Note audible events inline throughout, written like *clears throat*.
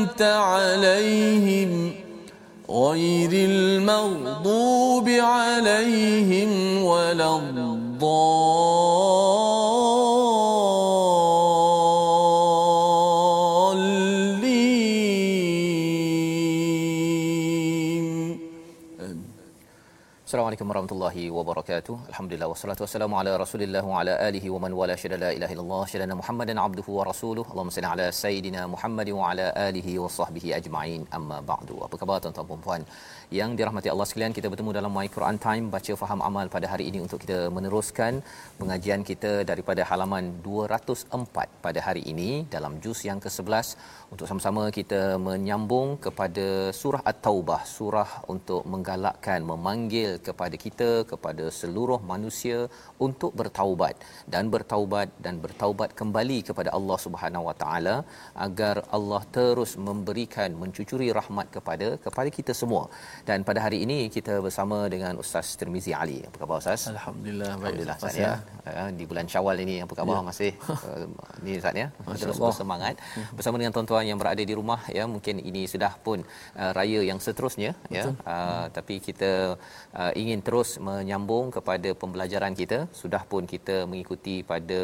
أنعمت عليهم غير المغضوب عليهم warahmatullahi wabarakatuh. Alhamdulillah wassalatu wassalamu ala Rasulillah wa ala alihi wa man wala syada la ilaha illallah syada Muhammadan abduhu wa rasuluh. Allahumma salli ala sayidina Muhammad wa ala alihi wa sahbihi ajma'in. Amma ba'du. Apa khabar tuan-tuan dan puan yang dirahmati Allah sekalian? Kita bertemu dalam My Quran Time baca faham amal pada hari ini untuk kita meneruskan pengajian kita daripada halaman 204 pada hari ini dalam juz yang ke-11 untuk sama-sama kita menyambung kepada surah At-Taubah, surah untuk menggalakkan, memanggil kepada kita kepada seluruh manusia untuk bertaubat dan bertaubat dan bertaubat kembali kepada Allah Subhanahu Wa Taala agar Allah terus memberikan mencucuri rahmat kepada kepada kita semua. Dan pada hari ini kita bersama dengan Ustaz Tirmizi Ali. Apa khabar Ustaz? Alhamdulillah baik Alhamdulillah Ustaz ya. Uh, Di bulan Syawal ini apa khabar ya. masih uh, *laughs* ni Ustaz ya. Terus bersemangat bersama dengan tuan-tuan yang berada di rumah ya. Mungkin ini sudah pun uh, raya yang seterusnya ya. Uh, tapi kita uh, ingin terus menyambung kepada pembelajaran kita. Sudah pun kita mengikuti pada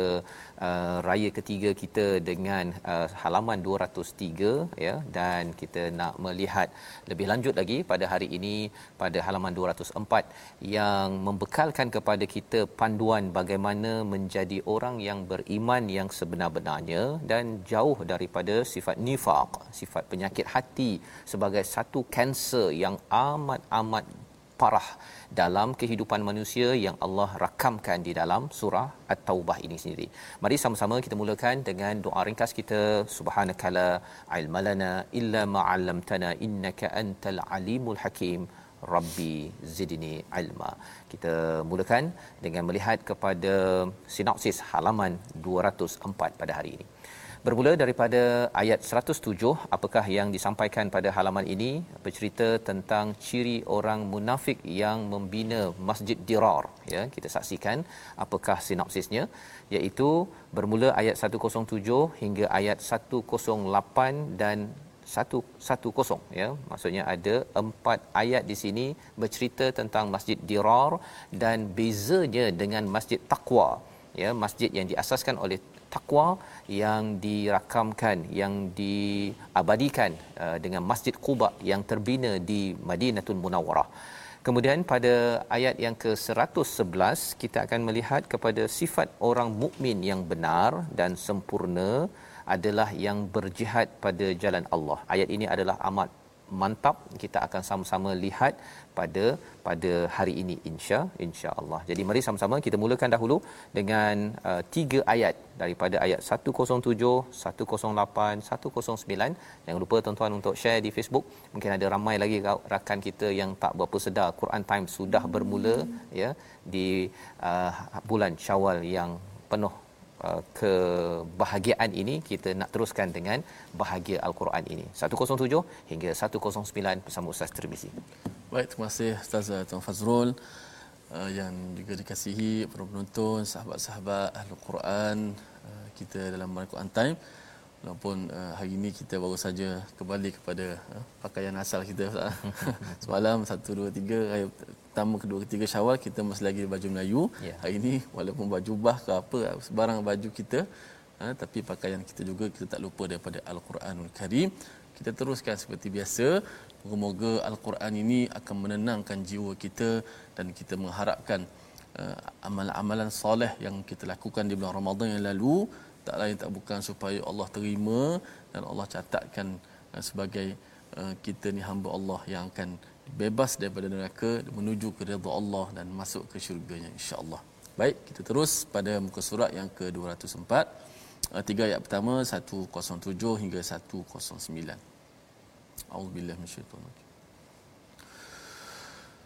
uh, raya ketiga kita dengan uh, halaman 203 ya dan kita nak melihat lebih lanjut lagi pada hari ini pada halaman 204 yang membekalkan kepada kita panduan bagaimana menjadi orang yang beriman yang sebenar-benarnya dan jauh daripada sifat nifaq, sifat penyakit hati sebagai satu kanser yang amat-amat parah dalam kehidupan manusia yang Allah rakamkan di dalam surah At-Taubah ini sendiri. Mari sama-sama kita mulakan dengan doa ringkas kita subhanakala ilmalana illa ma 'allamtana innaka antal alimul hakim. Rabbi zidni ilma. Kita mulakan dengan melihat kepada sinopsis halaman 204 pada hari ini. Bermula daripada ayat 107, apakah yang disampaikan pada halaman ini? Bercerita tentang ciri orang munafik yang membina Masjid Dirar. Ya, kita saksikan apakah sinopsisnya iaitu bermula ayat 107 hingga ayat 108 dan 110 ya maksudnya ada empat ayat di sini bercerita tentang Masjid Dirar dan bezanya dengan Masjid Taqwa ya masjid yang diasaskan oleh takwa yang dirakamkan yang diabadikan uh, dengan Masjid Quba yang terbina di Madinatul Munawwarah. Kemudian pada ayat yang ke-111 kita akan melihat kepada sifat orang mukmin yang benar dan sempurna adalah yang berjihad pada jalan Allah. Ayat ini adalah amat mantap kita akan sama-sama lihat pada pada hari ini insya insya-Allah. Jadi mari sama-sama kita mulakan dahulu dengan uh, tiga ayat daripada ayat 107, 108, 109. Jangan lupa tuan-tuan untuk share di Facebook. Mungkin ada ramai lagi rakan kita yang tak berapa sedar Quran Time sudah bermula ya di uh, bulan Syawal yang penuh Uh, kebahagiaan ini kita nak teruskan dengan bahagia al-Quran ini 107 hingga 109 bersama Ustaz Tirmizi. Baik, terima kasih Ustaz Tuan Fazrul uh, yang juga dikasihi para penonton, sahabat-sahabat Ahlul Quran uh, kita dalam Al-Quran Time. Walaupun uh, hari ini kita baru saja kembali kepada uh, pakaian asal kita *laughs* Semalam 1 2 3 raya pertama kedua ketiga Syawal kita masih lagi baju Melayu. Yeah. Hari ini walaupun baju bah ke apa sebarang baju kita ha, tapi pakaian kita juga kita tak lupa daripada al-Quranul Karim kita teruskan seperti biasa moga-moga al-Quran ini akan menenangkan jiwa kita dan kita mengharapkan uh, amalan-amalan soleh yang kita lakukan di bulan Ramadan yang lalu tak lain tak bukan supaya Allah terima dan Allah catatkan uh, sebagai uh, kita ni hamba Allah yang akan bebas daripada neraka menuju ke redha Allah dan masuk ke syurganya insya-Allah. Baik, kita terus pada muka surat yang ke-204. Uh, tiga ayat pertama 107 hingga 109. A'udzubillahi minasyaitonir rajim.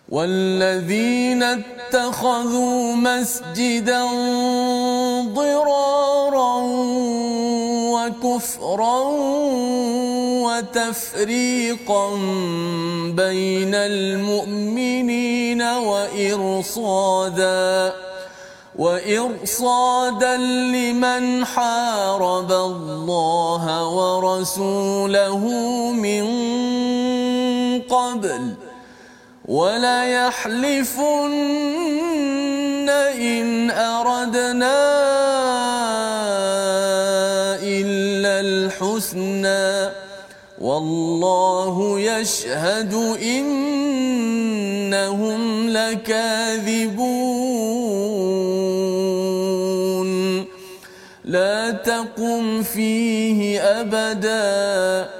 والذين اتخذوا مسجدا ضرارا وكفرا وتفريقا بين المؤمنين وإرصادا وإرصادا لمن حارب الله ورسوله من قبل ولا يحلفن إن أردنا إلا الحسنى والله يشهد إنهم لكاذبون لا تقم فيه أبداً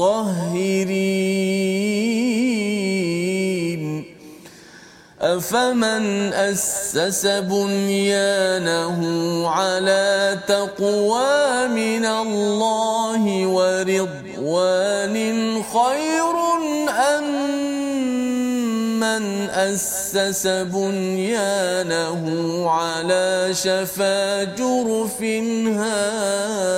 المطهرين أفمن أسس بنيانه على تقوى من الله ورضوان خير أم من أسس بنيانه على شفا جرف هار؟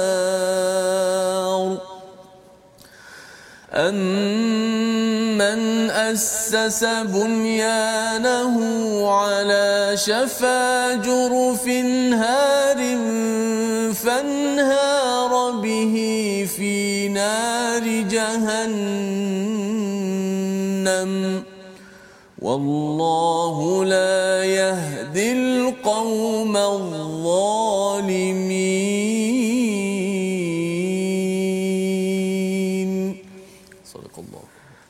أمن أسس بنيانه على شفا جرف هار فانهار به في نار جهنم. والله لا يهدي القوم الظالمين.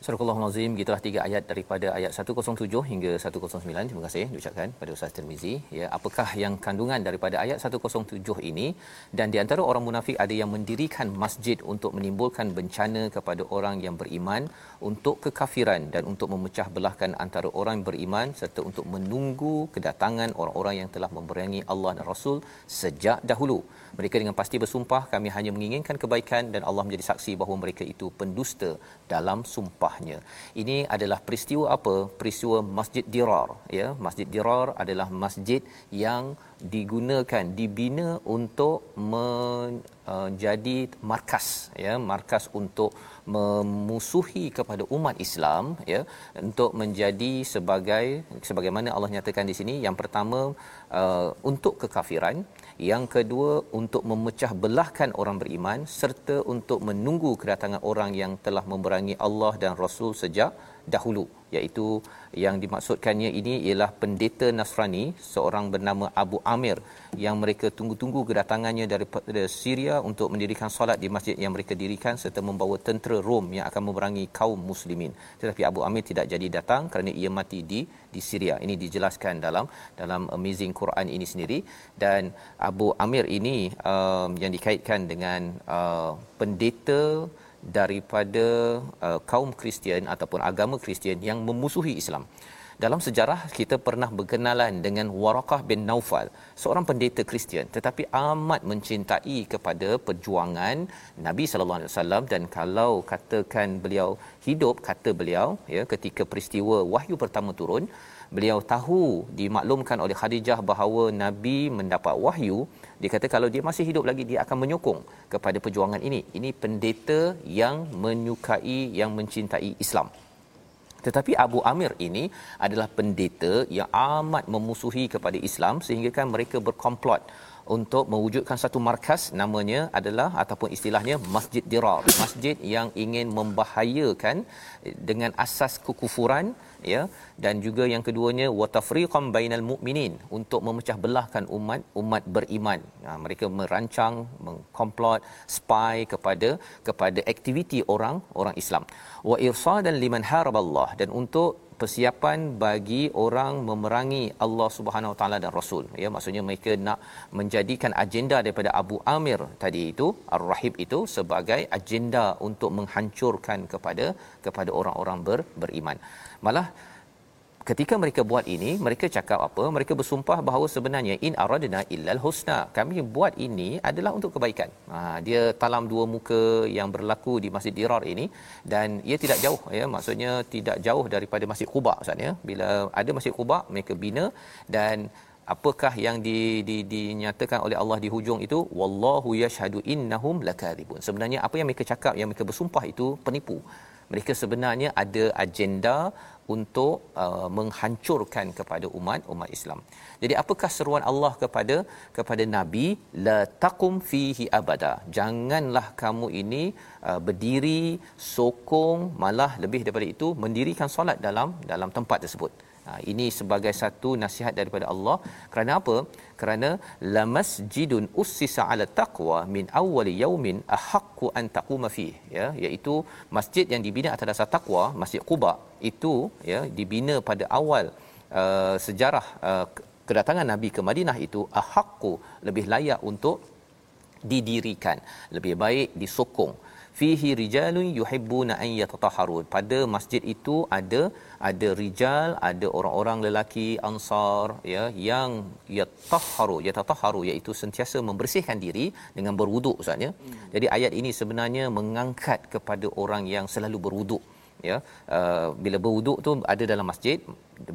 Surah Al-Azim gitulah tiga ayat daripada ayat 107 hingga 109. Terima kasih diucapkan pada Ustaz Tirmizi. Ya, apakah yang kandungan daripada ayat 107 ini dan di antara orang munafik ada yang mendirikan masjid untuk menimbulkan bencana kepada orang yang beriman untuk kekafiran dan untuk memecah belahkan antara orang yang beriman serta untuk menunggu kedatangan orang-orang yang telah memerangi Allah dan Rasul sejak dahulu. Mereka dengan pasti bersumpah kami hanya menginginkan kebaikan dan Allah menjadi saksi bahawa mereka itu pendusta dalam sumpahnya. Ini adalah peristiwa apa? Peristiwa Masjid Dirar, ya. Masjid Dirar adalah masjid yang digunakan dibina untuk menjadi uh, markas ya markas untuk memusuhi kepada umat Islam ya untuk menjadi sebagai sebagaimana Allah nyatakan di sini yang pertama uh, untuk kekafiran yang kedua untuk memecah belahkan orang beriman serta untuk menunggu kedatangan orang yang telah memerangi Allah dan Rasul sejak dahulu iaitu yang dimaksudkannya ini ialah pendeta Nasrani seorang bernama Abu Amir yang mereka tunggu-tunggu kedatangannya daripada Syria untuk mendirikan solat di masjid yang mereka dirikan serta membawa tentera Rom yang akan memerangi kaum muslimin. Tetapi Abu Amir tidak jadi datang kerana ia mati di di Syria. Ini dijelaskan dalam dalam amazing Quran ini sendiri. Dan Abu Amir ini um, yang dikaitkan dengan uh, pendeta daripada uh, kaum Kristian ataupun agama Kristian yang memusuhi Islam. Dalam sejarah kita pernah berkenalan dengan Warakah bin Naufal, seorang pendeta Kristian tetapi amat mencintai kepada perjuangan Nabi sallallahu alaihi wasallam dan kalau katakan beliau hidup kata beliau ya ketika peristiwa wahyu pertama turun beliau tahu dimaklumkan oleh Khadijah bahawa nabi mendapat wahyu dia kata kalau dia masih hidup lagi dia akan menyokong kepada perjuangan ini. Ini pendeta yang menyukai yang mencintai Islam. Tetapi Abu Amir ini adalah pendeta yang amat memusuhi kepada Islam sehingga kan mereka berkomplot untuk mewujudkan satu markas namanya adalah ataupun istilahnya Masjid Dirar. Masjid yang ingin membahayakan dengan asas kekufuran ya dan juga yang keduanya wa tafriqan bainal mu'minin untuk memecah belahkan umat umat beriman. Nah, mereka merancang mengkomplot spy kepada kepada aktiviti orang orang Islam. Wa irsadan liman haraballah dan untuk persiapan bagi orang memerangi Allah Subhanahu Wa Taala dan Rasul. Ya maksudnya mereka nak menjadikan agenda daripada Abu Amir tadi itu Ar-Rahib itu sebagai agenda untuk menghancurkan kepada kepada orang-orang ber, beriman. Malah ketika mereka buat ini mereka cakap apa? Mereka bersumpah bahawa sebenarnya in aradna illal husna. Kami buat ini adalah untuk kebaikan. Ha, dia talam dua muka yang berlaku di Masjid Dirar ini dan ia tidak jauh ya. Maksudnya tidak jauh daripada Masjid Quba maksudnya bila ada Masjid Quba mereka bina dan apakah yang di, di, dinyatakan oleh Allah di hujung itu? Wallahu yashhadu innahum lakadzibun sebenarnya apa yang mereka cakap yang mereka bersumpah itu penipu. Mereka sebenarnya ada agenda untuk uh, menghancurkan kepada umat umat Islam. Jadi apakah seruan Allah kepada kepada Nabi la taqum fihi abada. Janganlah kamu ini uh, berdiri sokong malah lebih daripada itu mendirikan solat dalam dalam tempat tersebut. Ha, ini sebagai satu nasihat daripada Allah. Kerana apa? Kerana la masjidun ussisa ala taqwa min awwal yaumin ahaqqu an taquma fi ya iaitu masjid yang dibina atas dasar takwa Masjid Quba itu ya dibina pada awal uh, sejarah uh, kedatangan Nabi ke Madinah itu ahaqqu lebih layak untuk didirikan lebih baik disokong fihi rijalun yuhibbuna an yatatahharun. Pada masjid itu ada ada rijal ada orang-orang lelaki ansar ya yang yatahharu yatatahharu iaitu sentiasa membersihkan diri dengan berwuduk ustaz ya. Hmm. jadi ayat ini sebenarnya mengangkat kepada orang yang selalu berwuduk ya. Uh, bila berwuduk tu ada dalam masjid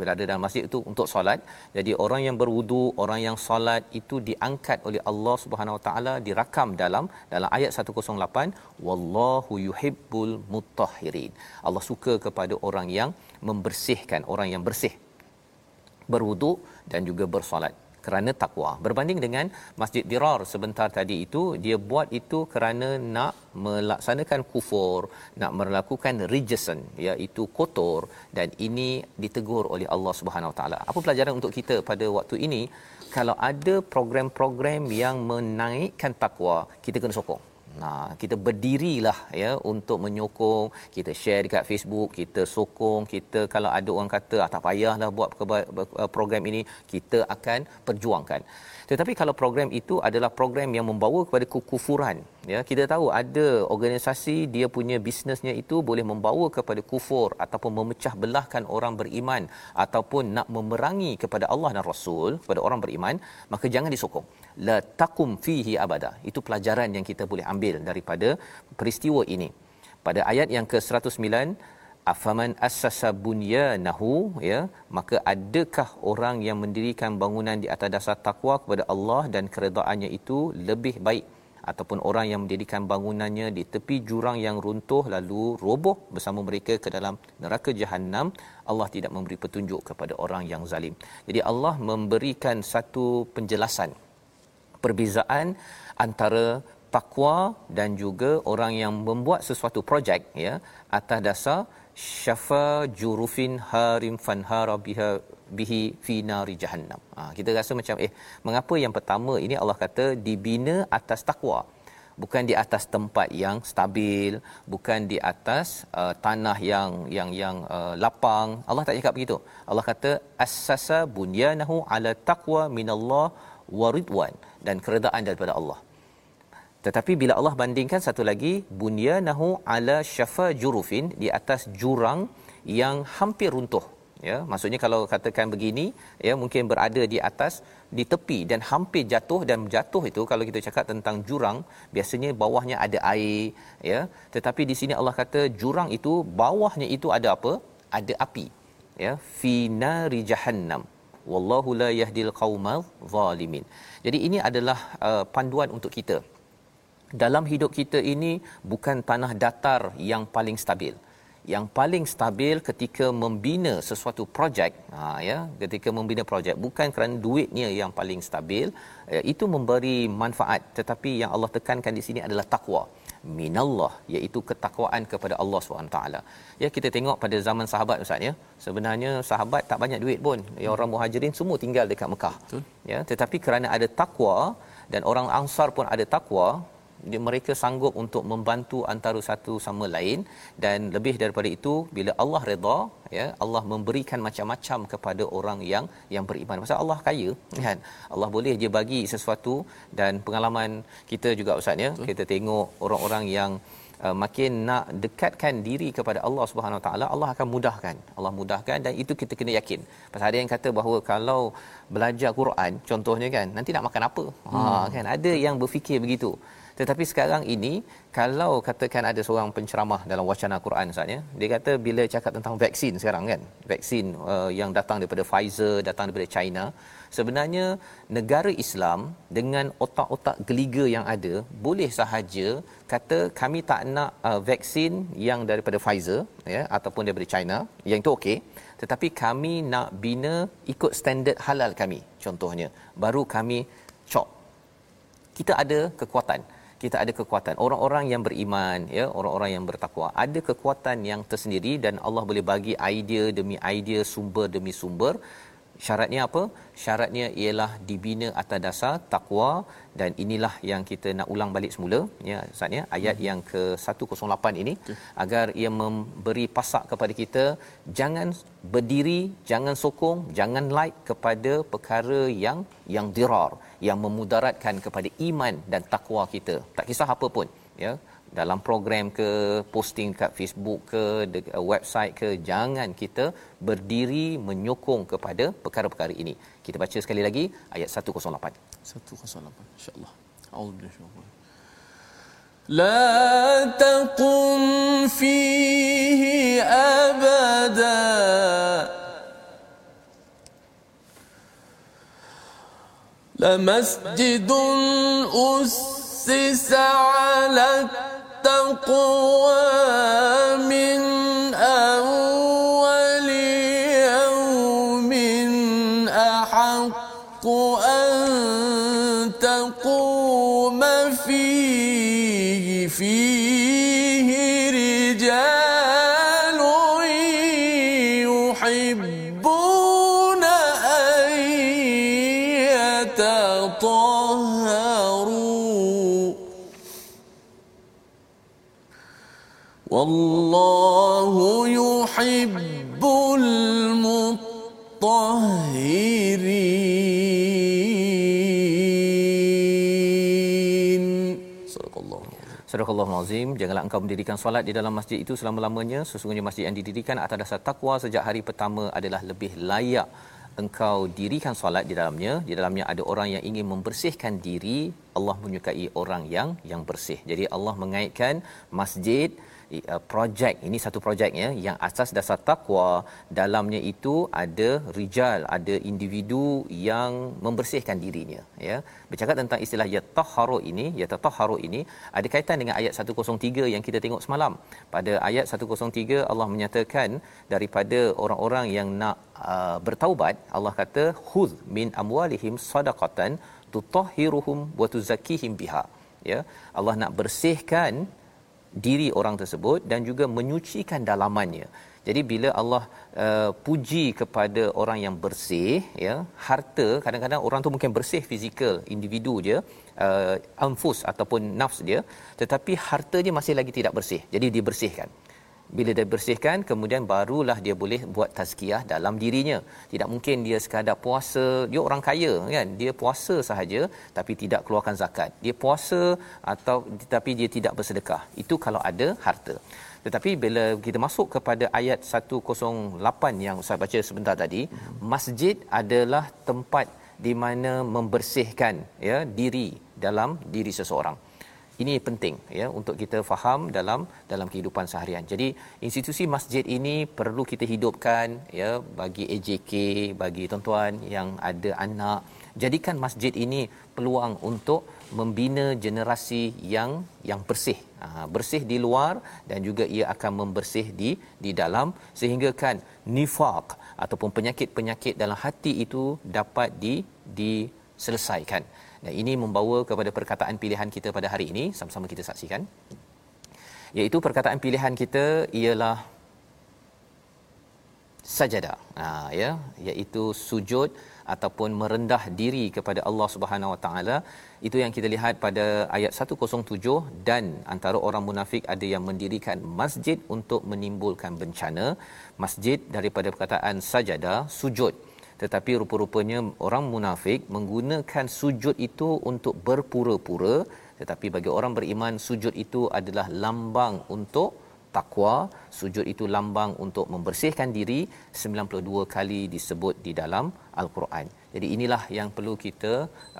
berada dalam masjid itu untuk solat. Jadi orang yang berwudu orang yang solat itu diangkat oleh Allah Subhanahu Wa Taala dirakam dalam dalam ayat 108 wallahu yuhibbul mutahhirin. Allah suka kepada orang yang membersihkan orang yang bersih berwudu dan juga bersolat kerana takwa. Berbanding dengan Masjid Dirar sebentar tadi itu dia buat itu kerana nak melaksanakan kufur nak melakukan rejection iaitu kotor dan ini ditegur oleh Allah Subhanahu taala. Apa pelajaran untuk kita pada waktu ini? Kalau ada program-program yang menaikkan takwa kita kena sokong Nah, kita berdirilah ya untuk menyokong, kita share dekat Facebook, kita sokong, kita kalau ada orang kata ah, tak payahlah buat eh, program ini, kita akan perjuangkan. Tetapi kalau program itu adalah program yang membawa kepada kekufuran, ya, kita tahu ada organisasi dia punya bisnesnya itu boleh membawa kepada kufur ataupun memecah belahkan orang beriman ataupun nak memerangi kepada Allah dan Rasul kepada orang beriman, maka jangan disokong la taqum fihi abada. Itu pelajaran yang kita boleh ambil daripada peristiwa ini. Pada ayat yang ke-109 afaman assasa bunyanahu ya maka adakah orang yang mendirikan bangunan di atas dasar takwa kepada Allah dan keredaannya itu lebih baik? Ataupun orang yang mendirikan bangunannya di tepi jurang yang runtuh lalu roboh bersama mereka ke dalam neraka jahanam Allah tidak memberi petunjuk kepada orang yang zalim. Jadi Allah memberikan satu penjelasan perbezaan antara takwa dan juga orang yang membuat sesuatu projek ya atas dasar syafa jurufin harim fanhara biha bihi fi nari jahannam. Ha, kita rasa macam eh mengapa yang pertama ini Allah kata dibina atas takwa bukan di atas tempat yang stabil bukan di atas uh, tanah yang yang yang uh, lapang Allah tak cakap begitu Allah kata assasa bunyanahu ala taqwa minallah waridwan dan keredaan daripada Allah. Tetapi bila Allah bandingkan satu lagi bunyanahu ala syafa jurufin di atas jurang yang hampir runtuh. Ya maksudnya kalau katakan begini ya mungkin berada di atas di tepi dan hampir jatuh dan jatuh itu kalau kita cakap tentang jurang biasanya bawahnya ada air ya. Tetapi di sini Allah kata jurang itu bawahnya itu ada apa? Ada api ya. Fi nari jahannam wallahu la yahdil qaumal zalimin. Jadi ini adalah uh, panduan untuk kita. Dalam hidup kita ini bukan tanah datar yang paling stabil yang paling stabil ketika membina sesuatu projek ha ya ketika membina projek bukan kerana duitnya yang paling stabil ya, itu memberi manfaat tetapi yang Allah tekankan di sini adalah takwa minallah iaitu ketakwaan kepada Allah SWT. Ya kita tengok pada zaman sahabat Ustaz ya. Sebenarnya sahabat tak banyak duit pun. Ya orang Muhajirin semua tinggal dekat Mekah. Betul. Ya tetapi kerana ada takwa dan orang Ansar pun ada takwa, dia mereka sanggup untuk membantu antara satu sama lain. Dan lebih daripada itu bila Allah redha ya Allah memberikan macam-macam kepada orang yang yang beriman. Pasal Allah kaya kan? Allah boleh je bagi sesuatu dan pengalaman kita juga ustaz ya. Kita tengok orang-orang yang uh, makin nak dekatkan diri kepada Allah Subhanahu taala Allah akan mudahkan. Allah mudahkan dan itu kita kena yakin. Pasal ada yang kata bahawa kalau belajar Quran contohnya kan nanti nak makan apa? Ha, hmm. ha kan? Ada yang berfikir begitu tetapi sekarang ini kalau katakan ada seorang penceramah dalam wacana Quran misalnya, dia kata bila cakap tentang vaksin sekarang kan, vaksin uh, yang datang daripada Pfizer, datang daripada China, sebenarnya negara Islam dengan otak-otak geliga yang ada boleh sahaja kata kami tak nak uh, vaksin yang daripada Pfizer ya ataupun daripada China, yang itu okey, tetapi kami nak bina ikut standard halal kami. Contohnya, baru kami cop kita ada kekuatan kita ada kekuatan. Orang-orang yang beriman ya orang-orang yang bertakwa ada kekuatan yang tersendiri dan Allah boleh bagi idea demi idea sumber demi sumber syaratnya apa? Syaratnya ialah dibina atas dasar takwa dan inilah yang kita nak ulang balik semula. Ya ustaz ya? Ayat hmm. yang ke 108 ini okay. agar ia memberi pasak kepada kita jangan berdiri jangan sokong jangan like kepada perkara yang yang dirar yang memudaratkan kepada iman dan takwa kita. Tak kisah apa pun ya dalam program ke posting kat Facebook ke de, uh, website ke jangan kita berdiri menyokong kepada perkara-perkara ini. Kita baca sekali lagi ayat 108. 108 insyaallah. A'udzubillahi لا تقم فيه أبدا لمسجد أسس على التقوى من والله يحب المطهرين Surah Al-Azim, janganlah engkau mendirikan solat di dalam masjid itu selama-lamanya. Sesungguhnya masjid yang didirikan atas dasar takwa sejak hari pertama adalah lebih layak engkau dirikan solat di dalamnya. Di dalamnya ada orang yang ingin membersihkan diri. Allah menyukai orang yang yang bersih. Jadi Allah mengaitkan masjid uh, projek ini satu projek ya yang asas dasar takwa. Dalamnya itu ada rijal ada individu yang membersihkan dirinya ya. Bercakap tentang istilah yatahharu ini yatatahharu ini ada kaitan dengan ayat 103 yang kita tengok semalam. Pada ayat 103 Allah menyatakan daripada orang-orang yang nak uh, bertaubat Allah kata khudh min amwalihim sadaqatan tutahhiruhum wa tuzakkihim biha. Ya Allah nak bersihkan diri orang tersebut dan juga menyucikan dalamannya. Jadi bila Allah uh, puji kepada orang yang bersih ya, harta kadang-kadang orang tu mungkin bersih fizikal individu dia uh, anfus ataupun nafs dia tetapi hartanya masih lagi tidak bersih. Jadi dibersihkan bila dia bersihkan kemudian barulah dia boleh buat tazkiyah dalam dirinya. Tidak mungkin dia sekadar puasa dia orang kaya kan? Dia puasa sahaja tapi tidak keluarkan zakat. Dia puasa atau tapi dia tidak bersedekah. Itu kalau ada harta. Tetapi bila kita masuk kepada ayat 108 yang saya baca sebentar tadi masjid adalah tempat di mana membersihkan ya diri dalam diri seseorang ini penting ya untuk kita faham dalam dalam kehidupan seharian. Jadi institusi masjid ini perlu kita hidupkan ya bagi AJK, bagi tuan-tuan yang ada anak, jadikan masjid ini peluang untuk membina generasi yang yang bersih. Ha, bersih di luar dan juga ia akan membersih di di dalam sehingga kan nifaq ataupun penyakit-penyakit dalam hati itu dapat di diselesaikan. Dan ini membawa kepada perkataan pilihan kita pada hari ini sama-sama kita saksikan. Iaitu perkataan pilihan kita ialah sajadah. Ha ya, iaitu sujud ataupun merendah diri kepada Allah Subhanahu Wa Taala. Itu yang kita lihat pada ayat 107 dan antara orang munafik ada yang mendirikan masjid untuk menimbulkan bencana. Masjid daripada perkataan sajadah, sujud tetapi rupa-rupanya orang munafik menggunakan sujud itu untuk berpura-pura tetapi bagi orang beriman sujud itu adalah lambang untuk takwa sujud itu lambang untuk membersihkan diri 92 kali disebut di dalam al-Quran. Jadi inilah yang perlu kita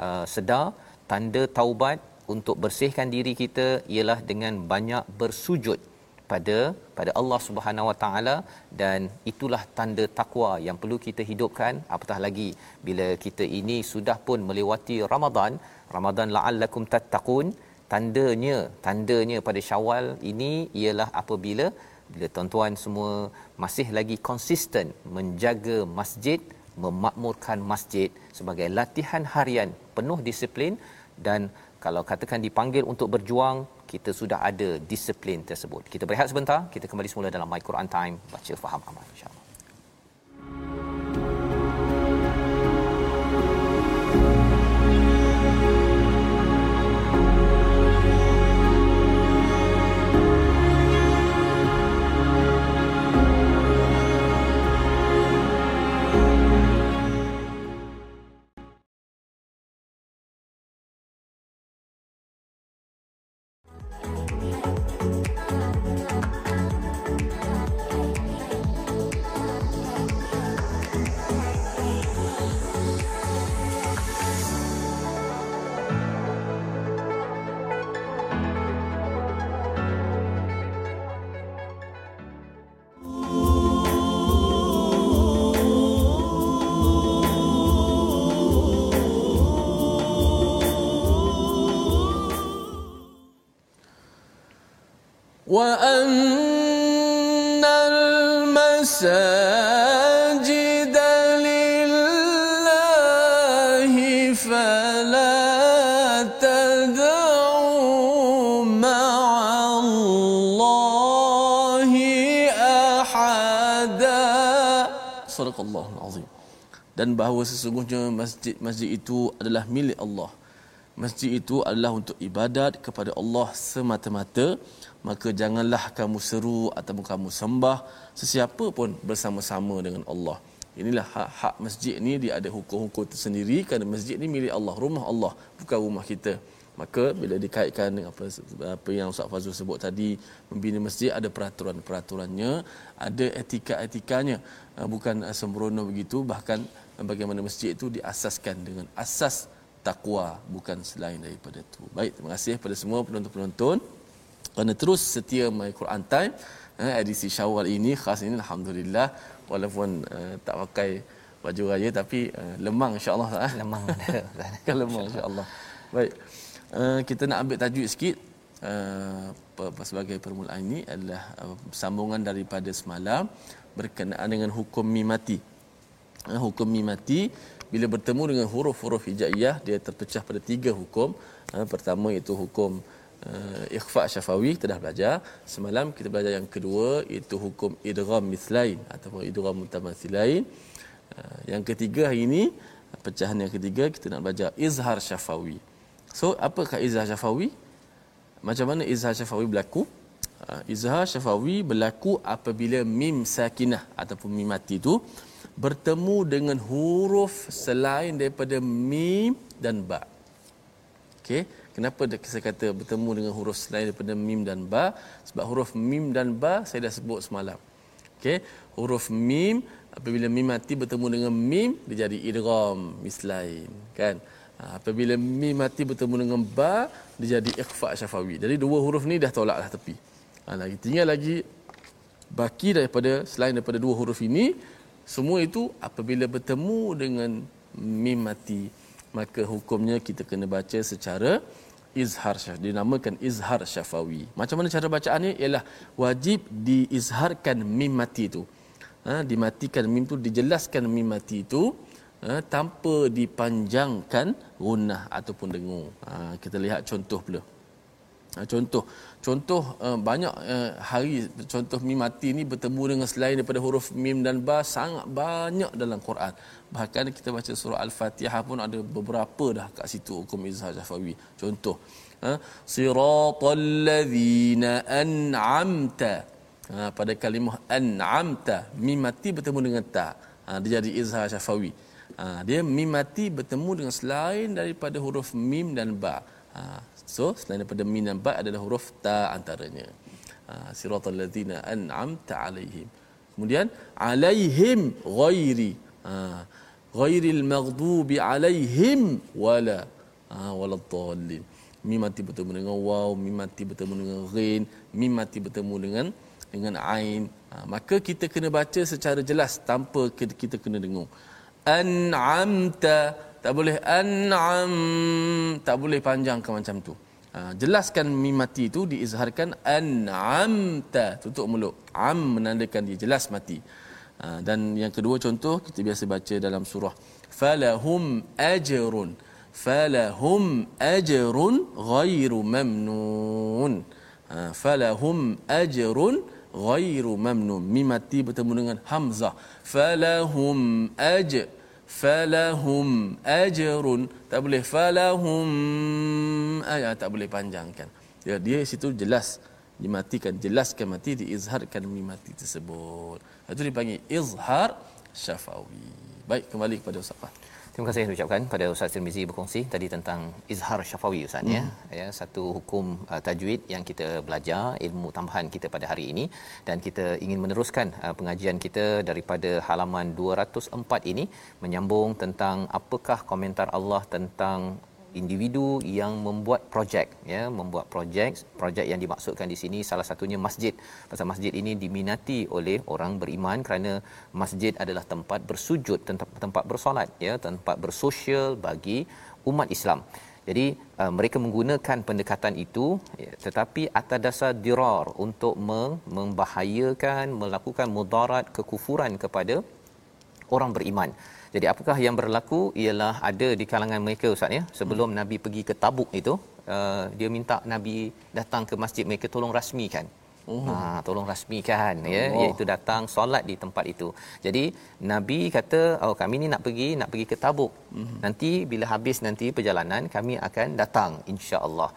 uh, sedar. Tanda taubat untuk bersihkan diri kita ialah dengan banyak bersujud pada pada Allah Subhanahu Wa Taala dan itulah tanda takwa yang perlu kita hidupkan. Apatah lagi bila kita ini sudah pun melewati Ramadan Ramadan la'allakum tattaqun tandanya tandanya pada Syawal ini ialah apabila bila tuan-tuan semua masih lagi konsisten menjaga masjid memakmurkan masjid sebagai latihan harian penuh disiplin dan kalau katakan dipanggil untuk berjuang kita sudah ada disiplin tersebut. Kita berehat sebentar, kita kembali semula dalam My Quran Time, baca faham amal insya-Allah. وأن المساجد لله فلا تدعوا مع الله أحدا صدق الله العظيم dan bahawa sesungguhnya masjid-masjid itu adalah milik Allah. Masjid itu adalah untuk ibadat kepada Allah semata-mata maka janganlah kamu seru ataupun kamu sembah sesiapa pun bersama-sama dengan Allah. Inilah hak-hak masjid ni dia ada hukum-hukum tersendiri kerana masjid ni milik Allah, rumah Allah, bukan rumah kita. Maka bila dikaitkan dengan apa, apa yang Ustaz Fazul sebut tadi, membina masjid ada peraturan-peraturannya, ada etika-etikanya. Ah, bukan sembrono begitu, bahkan bagaimana masjid itu diasaskan dengan asas takwa bukan selain daripada itu. Baik, terima kasih kepada semua penonton-penonton. Kerana terus setia My Quran Time eh, edisi Syawal ini khas ini alhamdulillah. Walaupun uh, tak pakai baju raya tapi uh, lemang insyaallah eh. lemang. *laughs* Kan lemang insyaallah. Baik uh, kita nak ambil tajuk sikit. Uh, sebagai permulaan ini adalah uh, sambungan daripada semalam berkenaan dengan hukum mimati uh, hukum mimati bila bertemu dengan huruf-huruf hijaiyah dia terpecah pada tiga hukum. Uh, pertama itu hukum uh, ikhfa syafawi kita dah belajar. Semalam kita belajar yang kedua iaitu hukum idgham mislain ataupun idgham mutamathilain uh, yang ketiga hari ini pecahan yang ketiga kita nak belajar izhar syafawi. So apakah izhar syafawi? Macam mana izhar syafawi berlaku? Izhar syafawi berlaku apabila mim sakinah ataupun mim mati itu bertemu dengan huruf selain daripada mim dan ba okey Kenapa saya kata bertemu dengan huruf selain daripada mim dan ba? Sebab huruf mim dan ba saya dah sebut semalam. Okey, huruf mim apabila mim mati bertemu dengan mim dia jadi idgham mislain, kan? Ha, apabila mim mati bertemu dengan ba dia jadi ikhfa syafawi. Jadi dua huruf ni dah tolaklah tepi. Ha, lagi tinggal lagi baki daripada selain daripada dua huruf ini semua itu apabila bertemu dengan mim mati maka hukumnya kita kena baca secara izhar syaf dinamakan izhar syafawi. Macam mana cara bacaannya ialah wajib diizharkan mim mati itu. Ha, dimatikan mim tu dijelaskan mim mati itu ha, tanpa dipanjangkan gunnah ataupun dengung. Ha, kita lihat contoh pula. Ha, contoh contoh uh, banyak uh, hari contoh mim mati ni bertemu dengan selain daripada huruf mim dan ba sangat banyak dalam Quran. Bahkan kita baca surah Al-Fatihah pun ada beberapa dah kat situ hukum izhar Jafawi. Contoh ha, siratal ladzina an'amta. Ha, pada kalimah an'amta mim mati bertemu dengan ta. Ha, dia jadi izhar Jafawi. Ha, dia mim mati bertemu dengan selain daripada huruf mim dan ba. Ha, So selain daripada min dan ba adalah huruf ta antaranya. Ha, siratal ladzina an'amta alaihim. Kemudian alaihim ghairi. Ha, ghairil maghdubi alaihim wala ha, wala dhallin. Mim mati bertemu dengan waw, mim mati bertemu dengan ghin, mim mati bertemu dengan dengan ain. Ha, maka kita kena baca secara jelas tanpa kita kena dengung. An'amta tak boleh an'am tak boleh panjangkan macam tu. Ha, jelaskan mim mati itu diizharkan an'amta tutup mulut. Am menandakan dia jelas mati. Ha, dan yang kedua contoh kita biasa baca dalam surah falahum ajrun falahum ajrun ghairu mamnun. Ha, falahum ajrun ghairu mamnun. Mim mati bertemu dengan hamzah. Falahum ajrun falahum ajrun. Tak boleh falahum. Ayat tak boleh panjangkan. Ya dia situ jelas dimatikan jelaskan mati diizharkan mati tersebut. Itu dipanggil izhar syafawi. Baik kembali kepada ustaz Terima kasih ucapkan pada Ustaz Tirmizi berkongsi tadi tentang izhar syafawi Ustaz ya. hmm. ya. satu hukum uh, tajwid yang kita belajar ilmu tambahan kita pada hari ini dan kita ingin meneruskan uh, pengajian kita daripada halaman 204 ini menyambung tentang apakah komentar Allah tentang individu yang membuat projek ya membuat projek projek yang dimaksudkan di sini salah satunya masjid. Pasal masjid ini diminati oleh orang beriman kerana masjid adalah tempat bersujud tempat bersolat ya tempat bersosial bagi umat Islam. Jadi uh, mereka menggunakan pendekatan itu ya, tetapi atas dasar dirar untuk membahayakan melakukan mudarat kekufuran kepada orang beriman jadi apakah yang berlaku ialah ada di kalangan mereka ustaz ya sebelum hmm. nabi pergi ke Tabuk itu uh, dia minta nabi datang ke masjid mereka tolong rasmikan. Oh. Ha tolong rasmikan ya oh. iaitu datang solat di tempat itu. Jadi nabi kata oh kami ni nak pergi nak pergi ke Tabuk. Hmm. Nanti bila habis nanti perjalanan kami akan datang insya-Allah.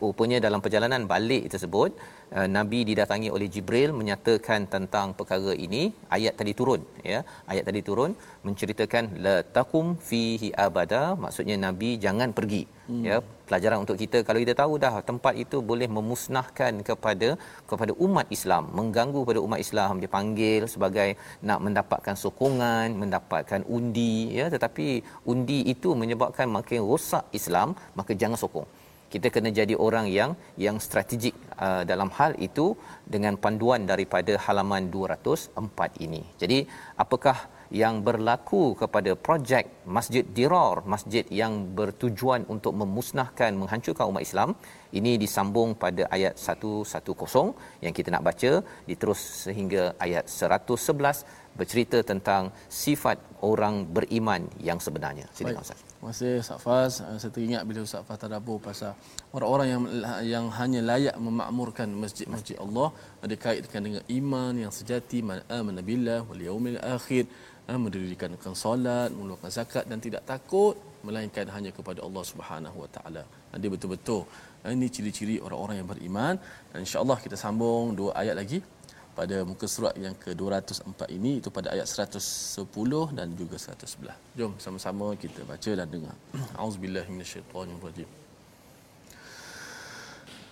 Rupanya dalam perjalanan balik tersebut uh, nabi didatangi oleh Jibril menyatakan tentang perkara ini ayat tadi turun ya ayat tadi turun menceritakan la taqum fihi abada maksudnya nabi jangan pergi hmm. ya pelajaran untuk kita kalau kita tahu dah tempat itu boleh memusnahkan kepada kepada umat Islam mengganggu pada umat Islam dipanggil sebagai nak mendapatkan sokongan mendapatkan undi ya tetapi undi itu menyebabkan makin rosak Islam maka jangan sokong kita kena jadi orang yang yang strategik uh, dalam hal itu dengan panduan daripada halaman 204 ini. Jadi apakah yang berlaku kepada projek Masjid Dirar, masjid yang bertujuan untuk memusnahkan menghancurkan umat Islam, ini disambung pada ayat 110 yang kita nak baca diterus sehingga ayat 111 bercerita tentang sifat orang beriman yang sebenarnya. Silakan Ustaz. Terima kasih Ustaz Faz. Eh, saya teringat bila Ustaz Faz tadabbur pasal orang-orang yang yang hanya layak memakmurkan masjid-masjid Allah ada kaitkan dengan iman yang sejati, man amana billah wal yaumil akhir, eh, mendirikan solat, mengeluarkan zakat dan tidak takut melainkan hanya kepada Allah Subhanahu wa taala. Dia betul-betul eh, ini ciri-ciri orang-orang yang beriman dan insya-Allah kita sambung dua ayat lagi pada muka surat yang ke-204 ini itu pada ayat 110 dan juga 111. Jom sama-sama kita baca dan dengar. *clears throat* Auzubillahi minasyaitonirrajim.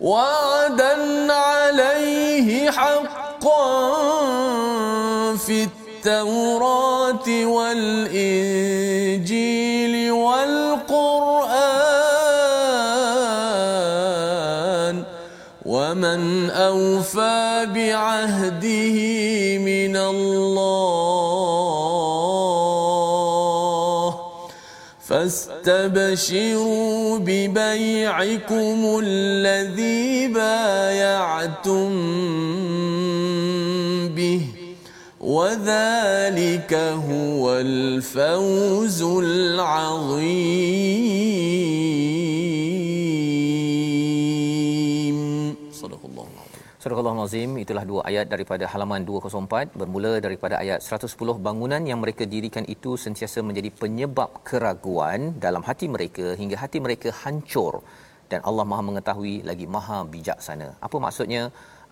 وعدا عليه حقا في التوراة والإنجيل والقرآن ومن أوفى بعهده من الله فاستبشروا ببيعكم الذي بايعتم به وذلك هو الفوز العظيم. Surah Al-Azim itulah dua ayat daripada halaman 204 bermula daripada ayat 110 bangunan yang mereka dirikan itu sentiasa menjadi penyebab keraguan dalam hati mereka hingga hati mereka hancur dan Allah Maha mengetahui lagi Maha bijaksana. Apa maksudnya?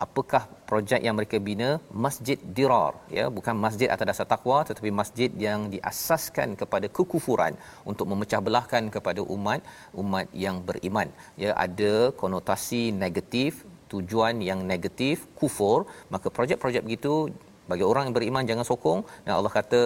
Apakah projek yang mereka bina? Masjid Dirar, ya, bukan masjid atas dasar takwa tetapi masjid yang diasaskan kepada kekufuran untuk memecah belahkan kepada umat umat yang beriman. Ya, ada konotasi negatif tujuan yang negatif kufur maka projek-projek begitu bagi orang yang beriman jangan sokong. Dan Allah kata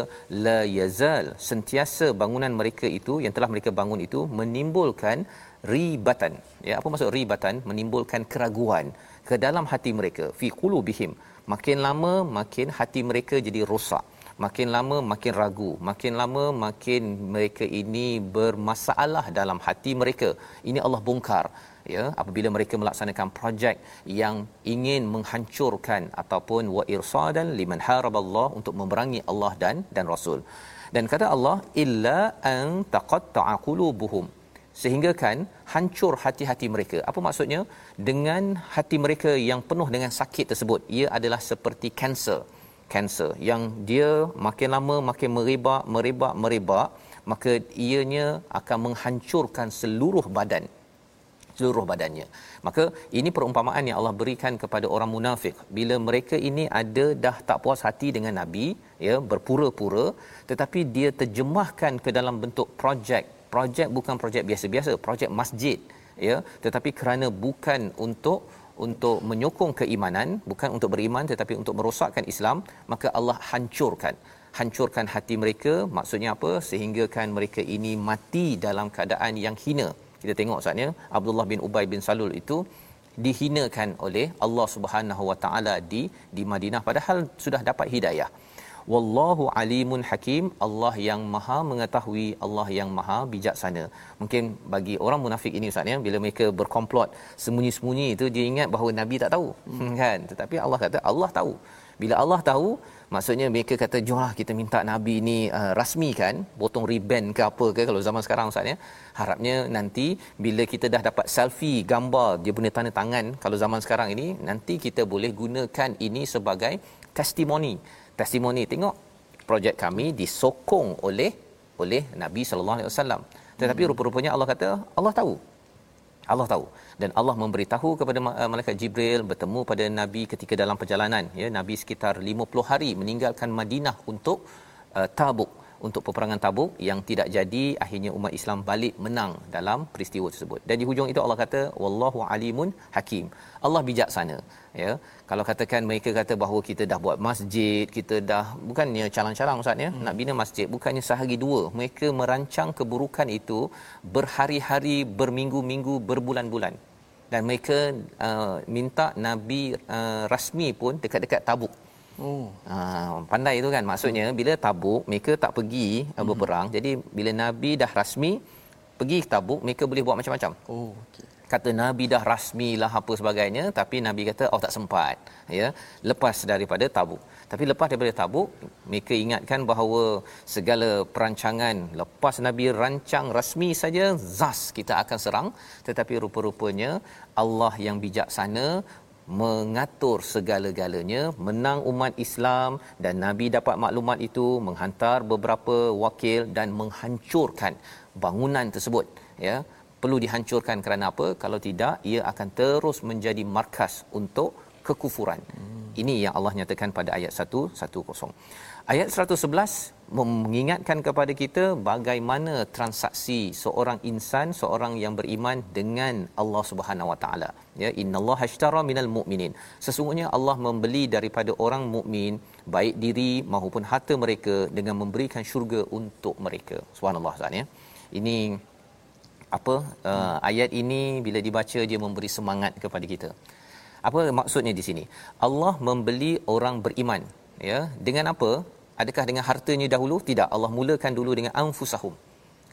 la yazal sentiasa bangunan mereka itu yang telah mereka bangun itu menimbulkan ribatan. Ya apa maksud ribatan? Menimbulkan keraguan ke dalam hati mereka. Fi qulubihim. Makin lama makin hati mereka jadi rosak. Makin lama makin ragu. Makin lama makin mereka ini bermasalah dalam hati mereka. Ini Allah bongkar ya apabila mereka melaksanakan projek yang ingin menghancurkan ataupun wa irsadan liman haraballah untuk memerangi Allah dan dan Rasul. Dan kata Allah illa an taqatta'a qulubuhum. Sehingga kan hancur hati-hati mereka. Apa maksudnya? Dengan hati mereka yang penuh dengan sakit tersebut ia adalah seperti kanser kanser yang dia makin lama makin merebak merebak merebak maka ianya akan menghancurkan seluruh badan seluruh badannya. Maka ini perumpamaan yang Allah berikan kepada orang munafik. Bila mereka ini ada dah tak puas hati dengan Nabi, ya, berpura-pura, tetapi dia terjemahkan ke dalam bentuk projek. Projek bukan projek biasa-biasa, projek masjid, ya, tetapi kerana bukan untuk untuk menyokong keimanan, bukan untuk beriman tetapi untuk merosakkan Islam, maka Allah hancurkan hancurkan hati mereka maksudnya apa sehinggakan mereka ini mati dalam keadaan yang hina kita tengok saatnya Abdullah bin Ubay bin Salul itu dihinakan oleh Allah Subhanahu Wa Taala di di Madinah padahal sudah dapat hidayah. Wallahu alimun hakim, Allah yang Maha mengetahui, Allah yang Maha bijaksana. Mungkin bagi orang munafik ini Ustaz ya, bila mereka berkomplot sembunyi-sembunyi itu dia ingat bahawa Nabi tak tahu, hmm. kan? Tetapi Allah kata Allah tahu. Bila Allah tahu, maksudnya mereka kata jomlah kita minta nabi ni uh, rasmikan potong ribbon ke apa ke kalau zaman sekarang ustaz ya. Harapnya nanti bila kita dah dapat selfie gambar dia punya tanda tangan kalau zaman sekarang ini nanti kita boleh gunakan ini sebagai testimoni. Testimoni tengok projek kami disokong oleh oleh Nabi sallallahu alaihi wasallam. Tetapi hmm. rupa-rupanya Allah kata Allah tahu Allah tahu dan Allah memberitahu kepada uh, malaikat Jibril bertemu pada nabi ketika dalam perjalanan. Ya nabi sekitar 50 hari meninggalkan Madinah untuk uh, Tabuk untuk peperangan Tabuk yang tidak jadi. Akhirnya umat Islam balik menang dalam peristiwa tersebut. Dan di hujung itu Allah kata wallahu alimun hakim. Allah bijaksana. Ya kalau katakan mereka kata bahawa kita dah buat masjid kita dah bukannya calang-calang ustaz ya? Hmm. nak bina masjid bukannya sehari dua. Mereka merancang keburukan itu berhari-hari berminggu-minggu berbulan-bulan dan mereka uh, minta nabi uh, rasmi pun dekat-dekat Tabuk Oh. Ha, pandai itu kan maksudnya bila Tabuk mereka tak pergi mm-hmm. berperang. Jadi bila Nabi dah rasmi pergi Tabuk mereka boleh buat macam-macam. Oh okey. Kata Nabi dah rasmi lah apa sebagainya tapi Nabi kata oh tak sempat. Ya lepas daripada Tabuk. Tapi lepas daripada Tabuk mereka ingatkan bahawa segala perancangan lepas Nabi rancang rasmi saja zas kita akan serang. Tetapi rupa-rupanya Allah yang bijaksana mengatur segala-galanya menang umat Islam dan nabi dapat maklumat itu menghantar beberapa wakil dan menghancurkan bangunan tersebut. Ya perlu dihancurkan kerana apa? Kalau tidak ia akan terus menjadi markas untuk kekufuran. Ini yang Allah nyatakan pada ayat 110 ayat 111 mengingatkan kepada kita bagaimana transaksi seorang insan seorang yang beriman dengan Allah Subhanahu Wa Taala. Ya innallaha ashtara minal mu'minin. Sesungguhnya Allah membeli daripada orang mukmin baik diri maupun harta mereka dengan memberikan syurga untuk mereka. Subhanallah ya. Ini apa uh, ayat ini bila dibaca dia memberi semangat kepada kita. Apa maksudnya di sini? Allah membeli orang beriman ya. Dengan apa? Adakah dengan hartanya dahulu? Tidak. Allah mulakan dulu dengan anfusahum.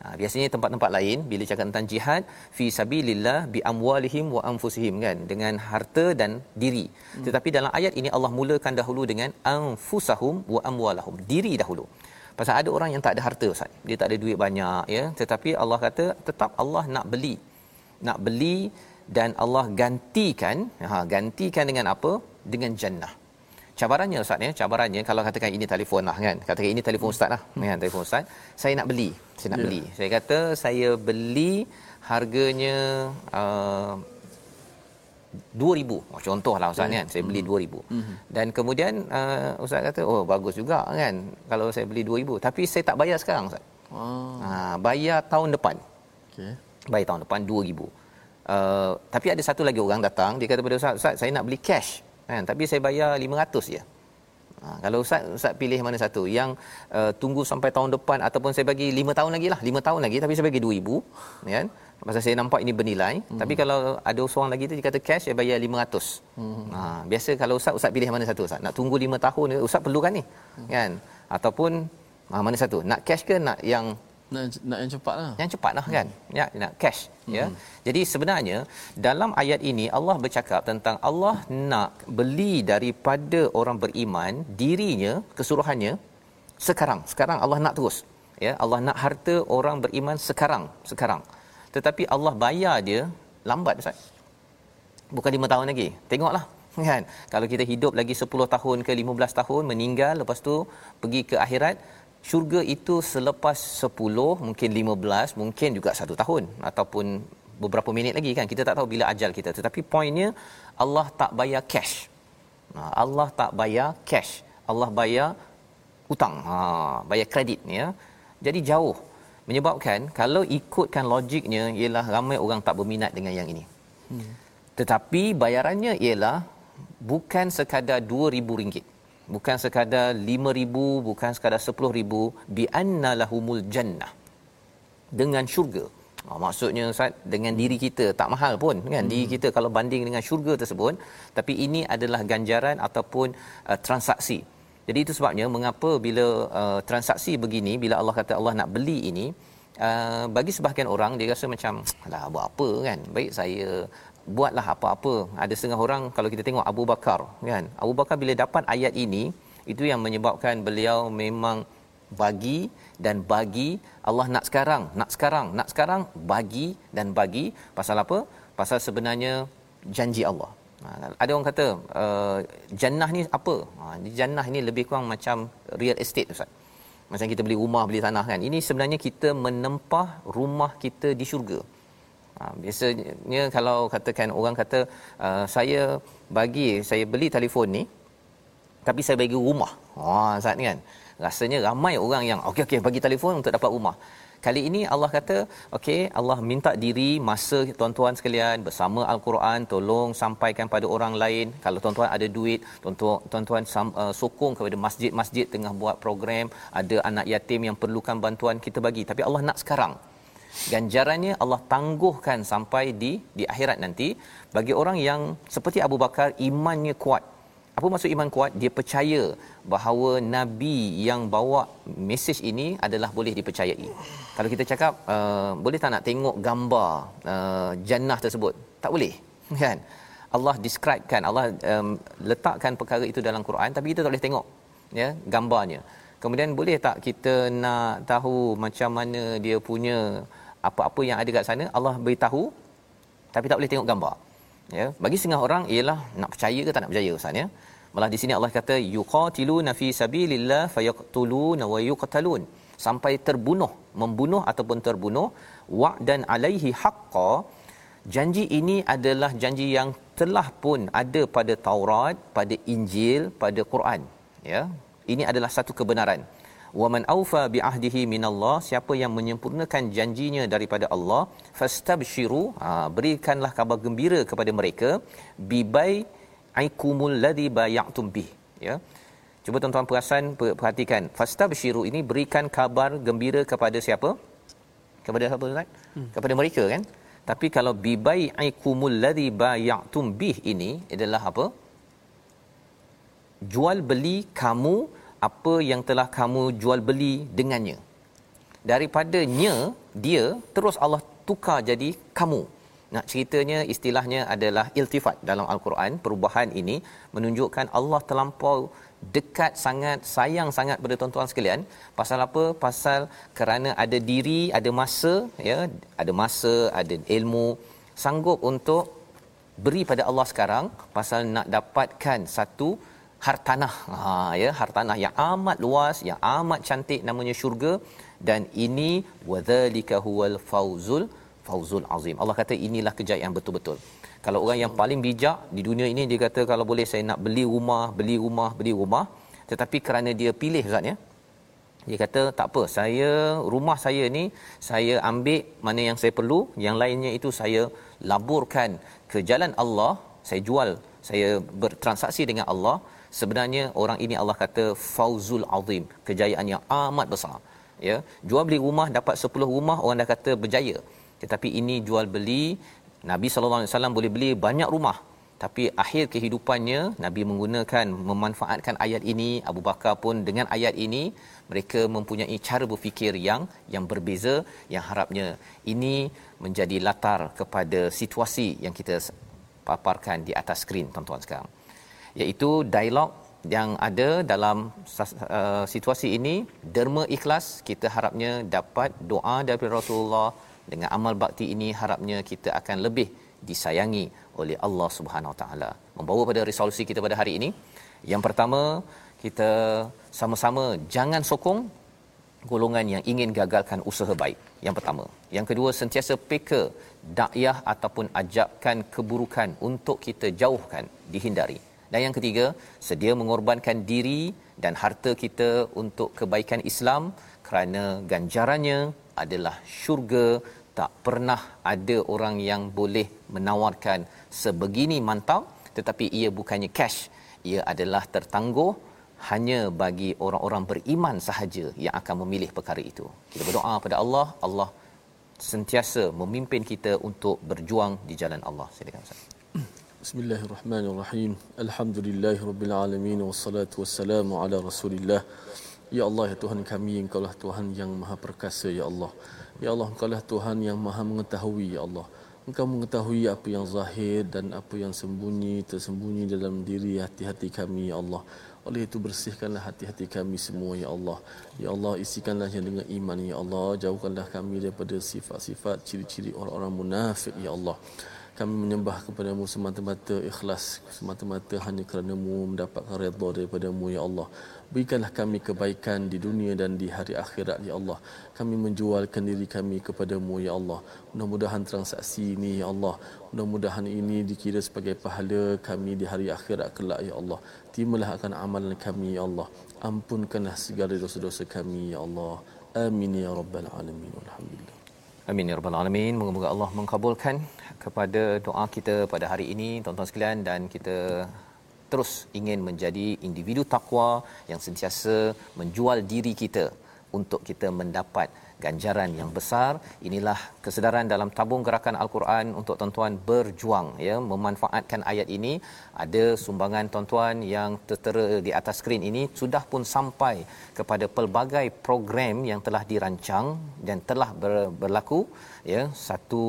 Ha, biasanya tempat-tempat lain bila cakap tentang jihad fi sabilillah bi amwalihim wa anfusihim kan? Dengan harta dan diri. Hmm. tetapi dalam ayat ini Allah mulakan dahulu dengan anfusahum wa amwalahum. Diri dahulu pasal ada orang yang tak ada harta ustaz. Dia tak ada duit banyak ya. Tetapi Allah kata tetap Allah nak beli. Nak beli dan Allah gantikan ha gantikan dengan apa? Dengan jannah. Cabarannya ustaz ya cabarannya kalau katakan ini telefon lah kan. Katakan ini telefon ustaz lah hmm. kan telefon ustaz. Saya nak beli saya nak yeah. beli. Saya kata saya beli harganya uh, 2000 oh, contohlah ustaz yeah. kan saya beli hmm. 2000 hmm. dan kemudian uh, ustaz kata oh bagus juga kan kalau saya beli 2000 tapi saya tak bayar sekarang ustaz. Oh. ha, bayar tahun depan. Okey. Bayar tahun depan 2000 Uh, tapi ada satu lagi orang datang dia kata pada ustaz ustaz saya nak beli cash. Kan tapi saya bayar 500 je. Ha, kalau ustaz ustaz pilih mana satu? Yang uh, tunggu sampai tahun depan ataupun saya bagi 5 tahun lagi lah. 5 tahun lagi tapi saya bagi 2000 kan masa saya nampak ini bernilai hmm. tapi kalau ada seorang lagi tu dia kata cash saya bayar 500 hmm. ha, biasa kalau ustaz ustaz pilih mana satu ustaz? Nak tunggu 5 tahun ustaz perlukan ni hmm. kan? Ataupun ha, mana satu? Nak cash ke nak yang nak, nak yang cepat lah. Yang cepat lah kan? Ya nak cash hmm. ya. Jadi sebenarnya dalam ayat ini Allah bercakap tentang Allah nak beli daripada orang beriman dirinya kesuruhannya sekarang. Sekarang Allah nak terus ya. Allah nak harta orang beriman sekarang sekarang tetapi Allah bayar dia lambat Ustaz. Bukan 5 tahun lagi. Tengoklah *laughs* kan? Kalau kita hidup lagi 10 tahun ke 15 tahun meninggal lepas tu pergi ke akhirat syurga itu selepas 10 mungkin 15 mungkin juga satu tahun ataupun beberapa minit lagi kan? Kita tak tahu bila ajal kita. Tetapi poinnya Allah tak bayar cash. Ha, Allah tak bayar cash. Allah bayar hutang ha bayar kredit ya. Jadi jauh menyebabkan kalau ikutkan logiknya ialah ramai orang tak berminat dengan yang ini. Hmm. tetapi bayarannya ialah bukan sekadar 2000 ringgit. Bukan sekadar 5000 bukan sekadar 10000 bi anna lahumul jannah. Dengan syurga. Ha, maksudnya ustaz dengan diri kita. Tak mahal pun kan? Hmm. diri kita kalau banding dengan syurga tersebut. Tapi ini adalah ganjaran ataupun uh, transaksi jadi itu sebabnya mengapa bila uh, transaksi begini bila Allah kata Allah nak beli ini Uh, bagi sebahagian orang dia rasa macam alah buat apa kan baik saya buatlah apa-apa. Ada setengah orang kalau kita tengok Abu Bakar kan. Abu Bakar bila dapat ayat ini itu yang menyebabkan beliau memang bagi dan bagi Allah nak sekarang, nak sekarang, nak sekarang bagi dan bagi pasal apa? Pasal sebenarnya janji Allah. Ada orang kata uh, jannah ni apa? Ha, jannah ini lebih kurang macam real estate Ustaz. Macam kita beli rumah, beli tanah kan. Ini sebenarnya kita menempah rumah kita di syurga. Ha, biasanya kalau katakan orang kata uh, saya bagi saya beli telefon ni tapi saya bagi rumah. Ha saat ni kan. Rasanya ramai orang yang okey okey bagi telefon untuk dapat rumah. Kali ini Allah kata, okey Allah minta diri masa tuan-tuan sekalian bersama al-Quran tolong sampaikan pada orang lain. Kalau tuan-tuan ada duit, tuan-tuan tuan-tuan uh, sokong kepada masjid-masjid tengah buat program, ada anak yatim yang perlukan bantuan kita bagi. Tapi Allah nak sekarang ganjarannya Allah tangguhkan sampai di di akhirat nanti bagi orang yang seperti Abu Bakar imannya kuat apa maksud iman kuat? Dia percaya bahawa nabi yang bawa mesej ini adalah boleh dipercayai. Kalau kita cakap uh, boleh tak nak tengok gambar uh, jannah tersebut? Tak boleh *laughs* kan? Allah describe kan Allah um, letakkan perkara itu dalam Quran tapi kita tak boleh tengok ya gambarnya. Kemudian boleh tak kita nak tahu macam mana dia punya apa-apa yang ada kat sana? Allah beritahu tapi tak boleh tengok gambar ya bagi setengah orang ialah nak percaya ke tak nak percaya ustaz ya? Malah di sini Allah kata yuqatiluna fi sabilillah fayaqtuluna wa yuqtalun. Sampai terbunuh membunuh ataupun terbunuh wa'dan alaihi haqqa janji ini adalah janji yang telah pun ada pada Taurat pada Injil pada Quran ya? Ini adalah satu kebenaran waman aufa bi ahdihi minallah siapa yang menyempurnakan janjinya daripada Allah fastabshiru ha, berikanlah kabar gembira kepada mereka bibai aikumul ladhi bay'tum bih ya. Cuba tuan-tuan perasan perhatikan. Fastabshiru ini berikan kabar gembira kepada siapa? Kepada siapa Ustaz? Hmm. kepada mereka kan? Tapi kalau bibai aikumul ladhi bay'tum bih ini adalah apa? Jual beli kamu apa yang telah kamu jual beli dengannya. Daripadanya dia terus Allah tukar jadi kamu. Nak ceritanya istilahnya adalah iltifat dalam al-Quran. Perubahan ini menunjukkan Allah terlampau dekat sangat sayang sangat pada tuan-tuan sekalian. Pasal apa? Pasal kerana ada diri ada masa ya ada masa ada ilmu sanggup untuk beri pada Allah sekarang. Pasal nak dapatkan satu hartanah. Ha ya hartanah yang amat luas yang amat cantik namanya syurga. Dan ini wadzalika huwal fauzul fauzul azim. Allah kata inilah kejayaan betul-betul. Kalau orang yang paling bijak di dunia ini dia kata kalau boleh saya nak beli rumah beli rumah beli rumah. Tetapi kerana dia pilih Ustaz ya. Dia kata tak apa saya rumah saya ni saya ambil mana yang saya perlu. Yang lainnya itu saya laburkan ke jalan Allah. Saya jual saya bertransaksi dengan Allah sebenarnya orang ini Allah kata fauzul azim kejayaan yang amat besar. Ya jual beli rumah dapat 10 rumah orang dah kata berjaya. Tetapi ini jual beli Nabi sallallahu alaihi wasallam boleh beli banyak rumah. Tapi akhir kehidupannya Nabi menggunakan memanfaatkan ayat ini. Abu Bakar pun dengan ayat ini mereka mempunyai cara berfikir yang yang berbeza yang harapnya ini menjadi latar kepada situasi yang kita paparkan di atas skrin tuan-tuan sekarang iaitu dialog yang ada dalam uh, situasi ini. Derma ikhlas kita harapnya dapat doa daripada Rasulullah. Dengan amal bakti ini harapnya kita akan lebih disayangi oleh Allah Subhanahu Wa Taala. Membawa pada resolusi kita pada hari ini. Yang pertama kita sama-sama jangan sokong golongan yang ingin gagalkan usaha baik. Yang pertama. Yang kedua sentiasa peka dakyah ataupun ajakan keburukan untuk kita jauhkan dihindari dan yang ketiga, sedia mengorbankan diri dan harta kita untuk kebaikan Islam kerana ganjarannya adalah syurga. Tak pernah ada orang yang boleh menawarkan sebegini mantap tetapi ia bukannya cash. Ia adalah tertangguh hanya bagi orang-orang beriman sahaja yang akan memilih perkara itu. Kita berdoa pada Allah, Allah sentiasa memimpin kita untuk berjuang di jalan Allah. Silakan Ustaz. Bismillahirrahmanirrahim. Alhamdulillahirabbil wassalatu wassalamu ala Rasulillah. Ya Allah ya Tuhan kami Engkau lah Tuhan yang Maha Perkasa ya Allah. Ya Allah Engkau lah Tuhan yang Maha mengetahui ya Allah. Engkau mengetahui apa yang zahir dan apa yang sembunyi tersembunyi dalam diri hati-hati kami ya Allah. Oleh itu bersihkanlah hati-hati kami semua ya Allah. Ya Allah isikanlah yang dengan iman ya Allah. Jauhkanlah kami daripada sifat-sifat ciri-ciri orang-orang munafik ya Allah kami menyembah kepadamu semata-mata ikhlas semata-mata hanya kerana-Mu mendapatkan redha daripada-Mu ya Allah. Berikanlah kami kebaikan di dunia dan di hari akhirat ya Allah. Kami menjualkan diri kami kepadamu ya Allah. Mudah-mudahan transaksi ini ya Allah. Mudah-mudahan ini dikira sebagai pahala kami di hari akhirat kelak ya Allah. Terimalah akan amalan kami ya Allah. Ampunkanlah segala dosa-dosa kami ya Allah. Amin ya rabbal alamin. Alhamdulillah Amin ya rabbal alamin. Moga-moga Allah mengabulkan kepada doa kita pada hari ini tuan-tuan sekalian dan kita terus ingin menjadi individu takwa yang sentiasa menjual diri kita untuk kita mendapat ganjaran yang besar. Inilah kesedaran dalam tabung gerakan al-Quran untuk tuan-tuan berjuang ya memanfaatkan ayat ini. Ada sumbangan tuan-tuan yang tertera di atas skrin ini sudah pun sampai kepada pelbagai program yang telah dirancang dan telah ber- berlaku ya. Satu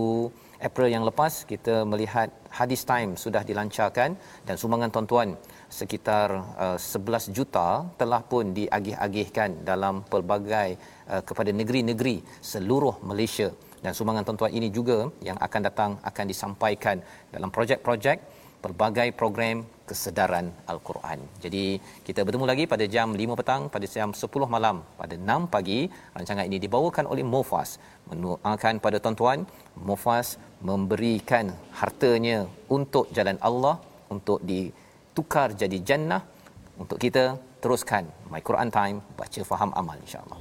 April yang lepas kita melihat hadis time sudah dilancarkan dan sumbangan tuan-tuan sekitar uh, 11 juta telah pun diagih-agihkan dalam pelbagai uh, kepada negeri-negeri seluruh Malaysia. Dan sumbangan tuan-tuan ini juga yang akan datang akan disampaikan dalam projek-projek pelbagai program kesedaran al-Quran. Jadi kita bertemu lagi pada jam 5 petang pada jam 10 malam pada 6 pagi. Rancangan ini dibawakan oleh Mofas. Mendoakan pada tuan-tuan Mofas memberikan hartanya untuk jalan Allah untuk ditukar jadi jannah untuk kita teruskan My Quran Time baca faham amal insya-Allah.